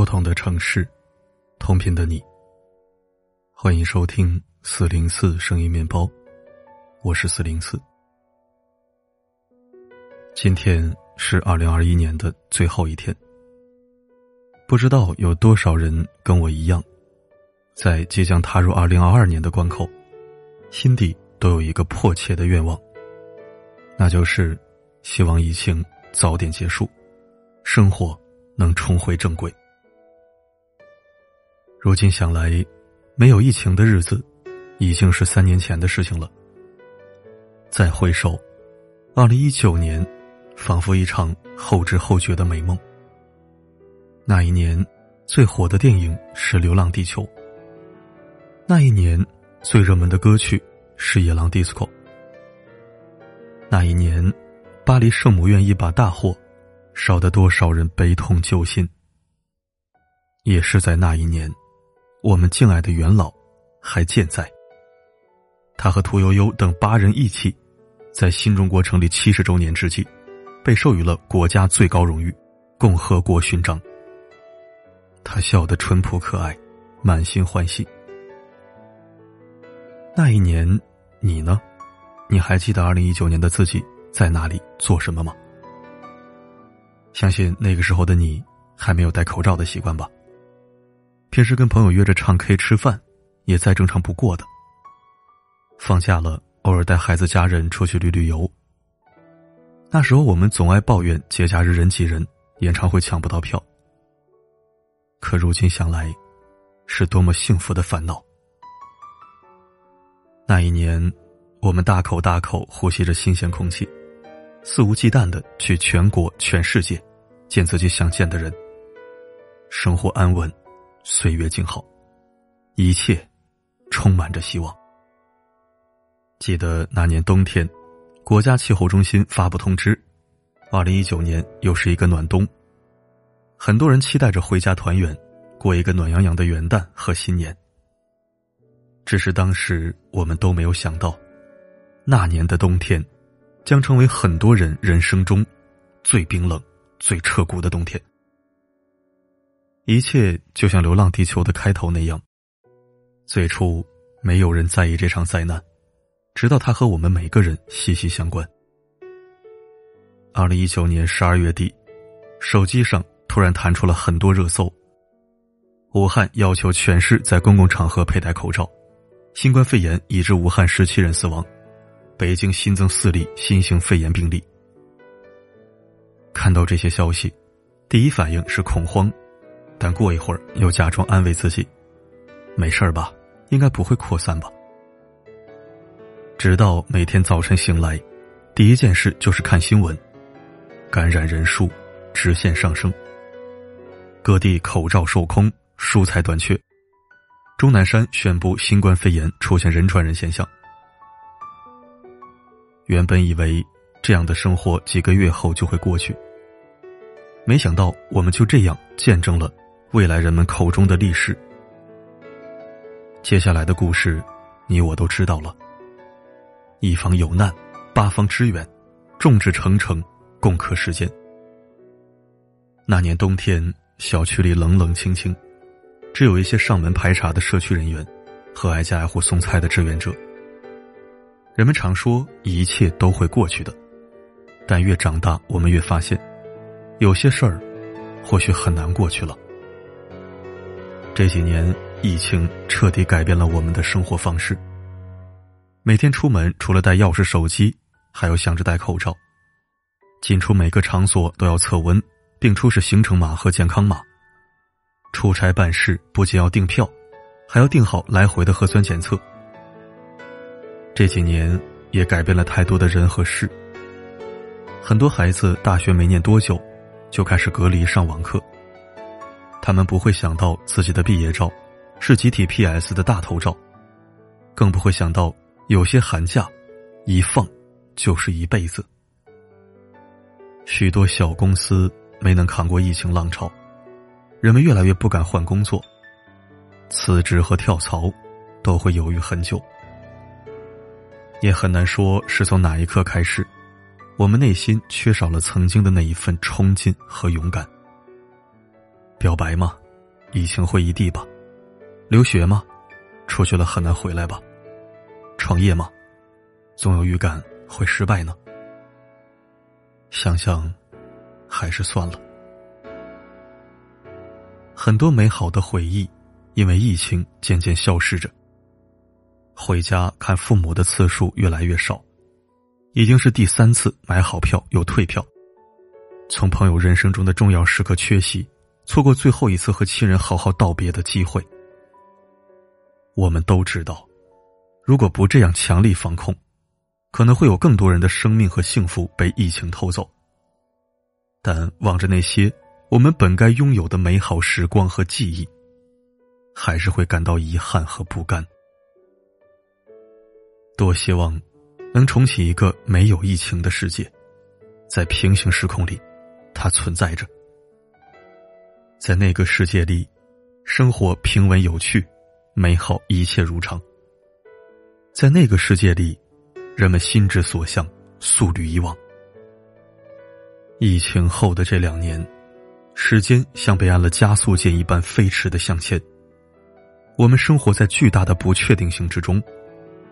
不同的城市，同频的你。欢迎收听四零四声音面包，我是四零四。今天是二零二一年的最后一天，不知道有多少人跟我一样，在即将踏入二零二二年的关口，心底都有一个迫切的愿望，那就是希望疫情早点结束，生活能重回正轨。如今想来，没有疫情的日子，已经是三年前的事情了。再回首，二零一九年。仿佛一场后知后觉的美梦。那一年，最火的电影是《流浪地球》。那一年，最热门的歌曲是《野狼 DISCO》。那一年，巴黎圣母院一把大火，烧得多少人悲痛揪心。也是在那一年，我们敬爱的元老还健在。他和屠呦呦等八人一起，在新中国成立七十周年之际。被授予了国家最高荣誉——共和国勋章。他笑得淳朴可爱，满心欢喜。那一年，你呢？你还记得二零一九年的自己在哪里做什么吗？相信那个时候的你还没有戴口罩的习惯吧？平时跟朋友约着唱 K、吃饭，也再正常不过的。放假了，偶尔带孩子、家人出去旅旅游。那时候我们总爱抱怨节假日人挤人，演唱会抢不到票。可如今想来，是多么幸福的烦恼。那一年，我们大口大口呼吸着新鲜空气，肆无忌惮的去全国、全世界见自己想见的人。生活安稳，岁月静好，一切充满着希望。记得那年冬天。国家气候中心发布通知，二零一九年又是一个暖冬。很多人期待着回家团圆，过一个暖洋洋的元旦和新年。只是当时我们都没有想到，那年的冬天，将成为很多人人生中最冰冷、最彻骨的冬天。一切就像《流浪地球》的开头那样，最初没有人在意这场灾难。直到它和我们每个人息息相关。二零一九年十二月底，手机上突然弹出了很多热搜：武汉要求全市在公共场合佩戴口罩；新冠肺炎已致武汉十七人死亡；北京新增四例新型肺炎病例。看到这些消息，第一反应是恐慌，但过一会儿又假装安慰自己：“没事吧？应该不会扩散吧？”直到每天早晨醒来，第一件事就是看新闻，感染人数直线上升。各地口罩售空，蔬菜短缺。钟南山宣布新冠肺炎出现人传人现象。原本以为这样的生活几个月后就会过去，没想到我们就这样见证了未来人们口中的历史。接下来的故事，你我都知道了。一方有难，八方支援，众志成城，共克时艰。那年冬天，小区里冷冷清清，只有一些上门排查的社区人员，和挨家挨户送菜的志愿者。人们常说一切都会过去的，但越长大，我们越发现，有些事儿，或许很难过去了。这几年，疫情彻底改变了我们的生活方式。每天出门，除了带钥匙、手机，还要想着戴口罩。进出每个场所都要测温，并出示行程码和健康码。出差办事不仅要订票，还要订好来回的核酸检测。这几年也改变了太多的人和事。很多孩子大学没念多久，就开始隔离上网课。他们不会想到自己的毕业照是集体 PS 的大头照，更不会想到。有些寒假，一放就是一辈子。许多小公司没能扛过疫情浪潮，人们越来越不敢换工作，辞职和跳槽都会犹豫很久。也很难说是从哪一刻开始，我们内心缺少了曾经的那一份冲劲和勇敢。表白吗？疫情会异地吧？留学吗？出去了很难回来吧？创业吗？总有预感会失败呢。想想，还是算了。很多美好的回忆，因为疫情渐渐消失着。回家看父母的次数越来越少，已经是第三次买好票又退票。从朋友人生中的重要时刻缺席，错过最后一次和亲人好好道别的机会。我们都知道，如果不这样强力防控，可能会有更多人的生命和幸福被疫情偷走。但望着那些我们本该拥有的美好时光和记忆，还是会感到遗憾和不甘。多希望能重启一个没有疫情的世界，在平行时空里，它存在着。在那个世界里，生活平稳有趣，美好一切如常。在那个世界里，人们心之所向，速履以往。疫情后的这两年，时间像被按了加速键一般飞驰的向前。我们生活在巨大的不确定性之中。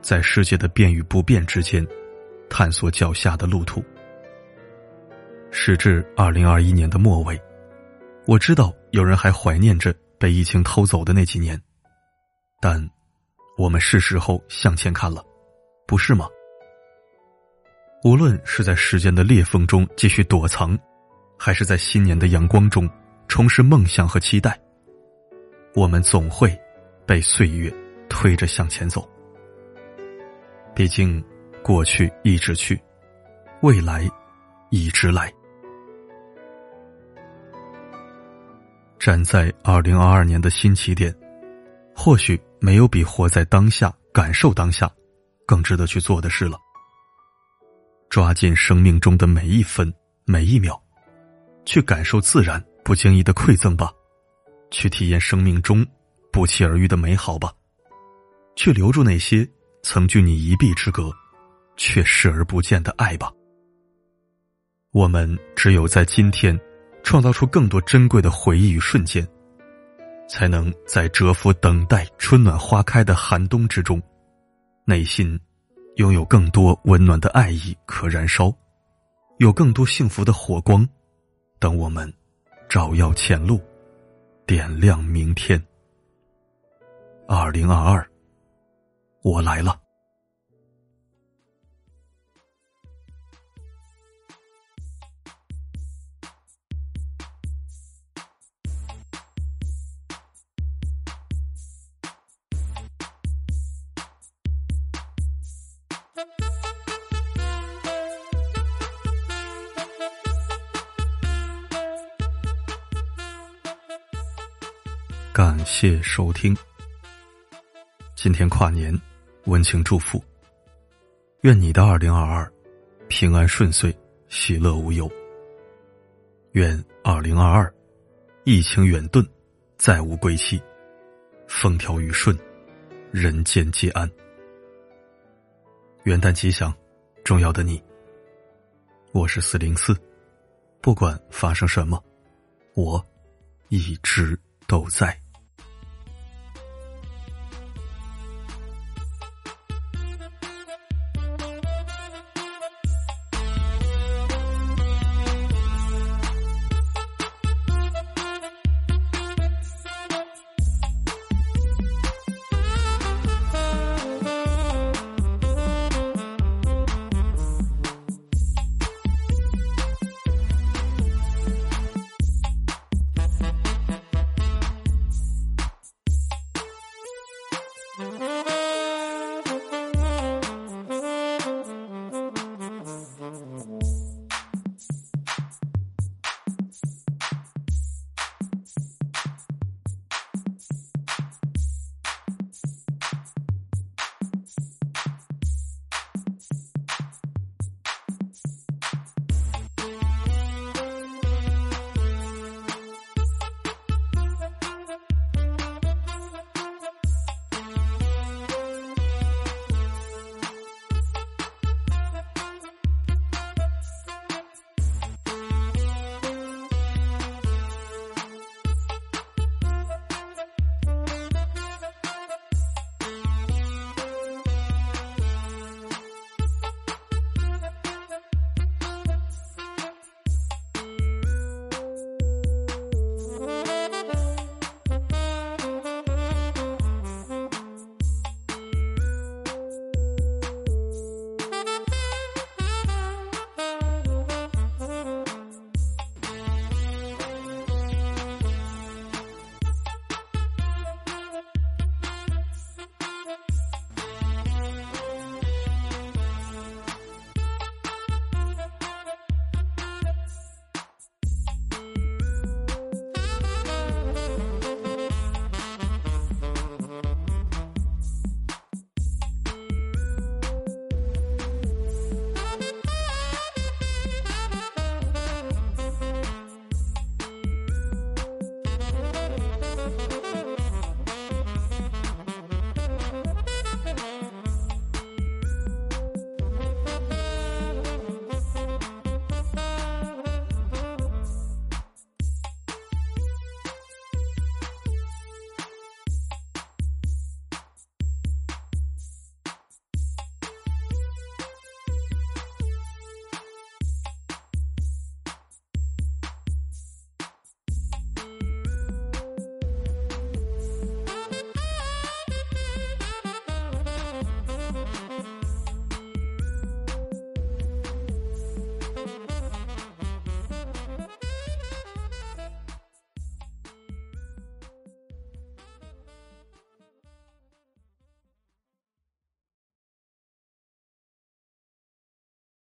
在世界的变与不变之间，探索脚下的路途。时至二零二一年的末尾，我知道有人还怀念着被疫情偷走的那几年，但我们是时候向前看了，不是吗？无论是在时间的裂缝中继续躲藏，还是在新年的阳光中重拾梦想和期待，我们总会被岁月推着向前走。毕竟，过去一直去，未来一直来。站在二零二二年的新起点，或许没有比活在当下、感受当下更值得去做的事了。抓紧生命中的每一分每一秒，去感受自然不经意的馈赠吧，去体验生命中不期而遇的美好吧，去留住那些。曾距你一臂之隔，却视而不见的爱吧。我们只有在今天，创造出更多珍贵的回忆与瞬间，才能在蛰伏等待春暖花开的寒冬之中，内心拥有更多温暖的爱意可燃烧，有更多幸福的火光，等我们照耀前路，点亮明天。二零二二。我来了。感谢收听。今天跨年。温情祝福，愿你的二零二二平安顺遂，喜乐无忧。愿二零二二疫情远遁，再无归期，风调雨顺，人间皆安。元旦吉祥，重要的你。我是四零四，不管发生什么，我一直都在。